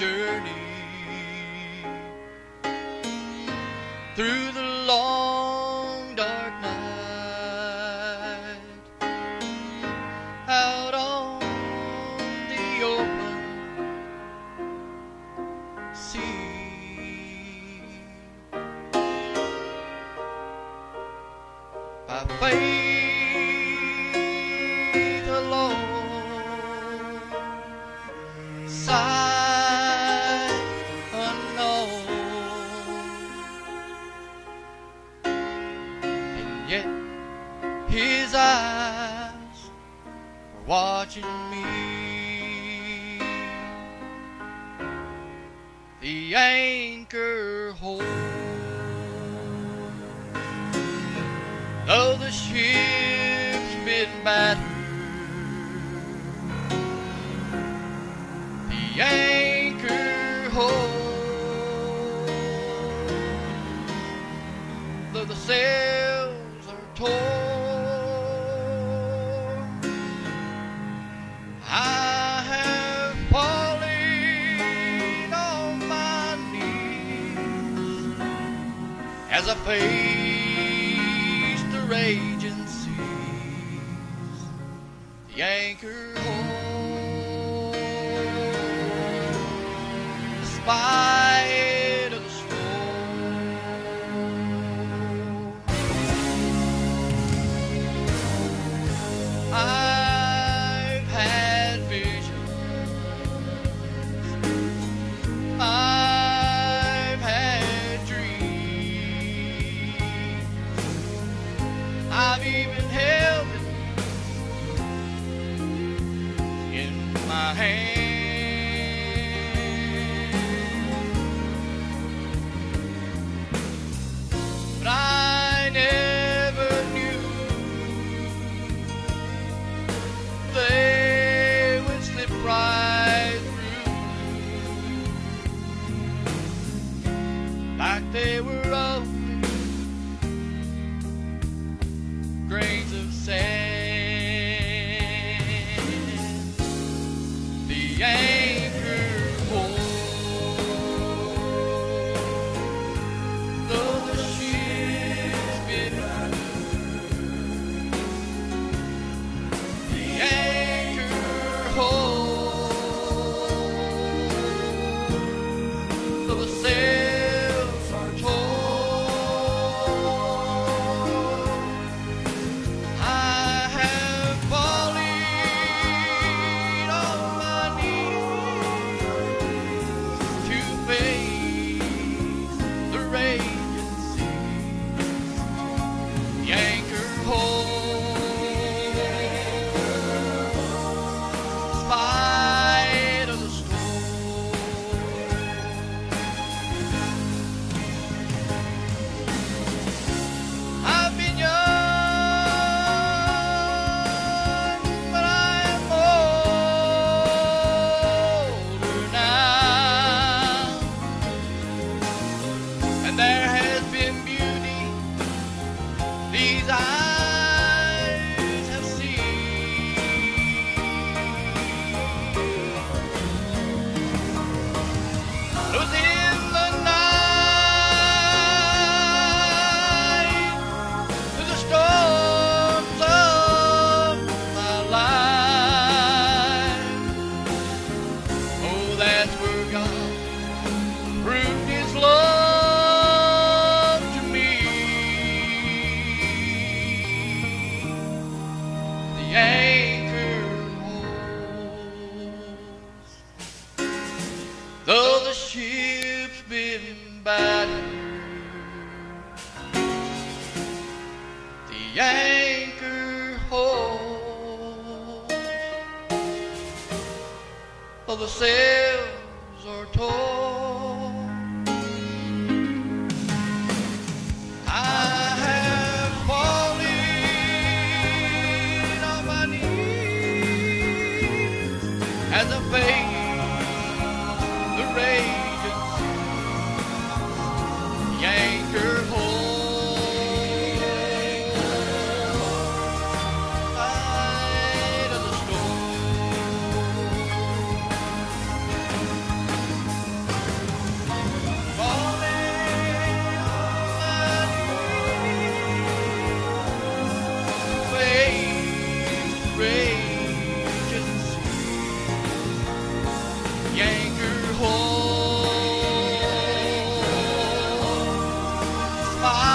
journey through the long dark night out on the open sea by faith. watching me. The anchor holds, though the ship's been battered. The anchor holds, though the sail. as I face the raging seas. The anchor holds the spine. ship's been battered. The anchor holds, but the sails are torn. I as I face, the rain. 干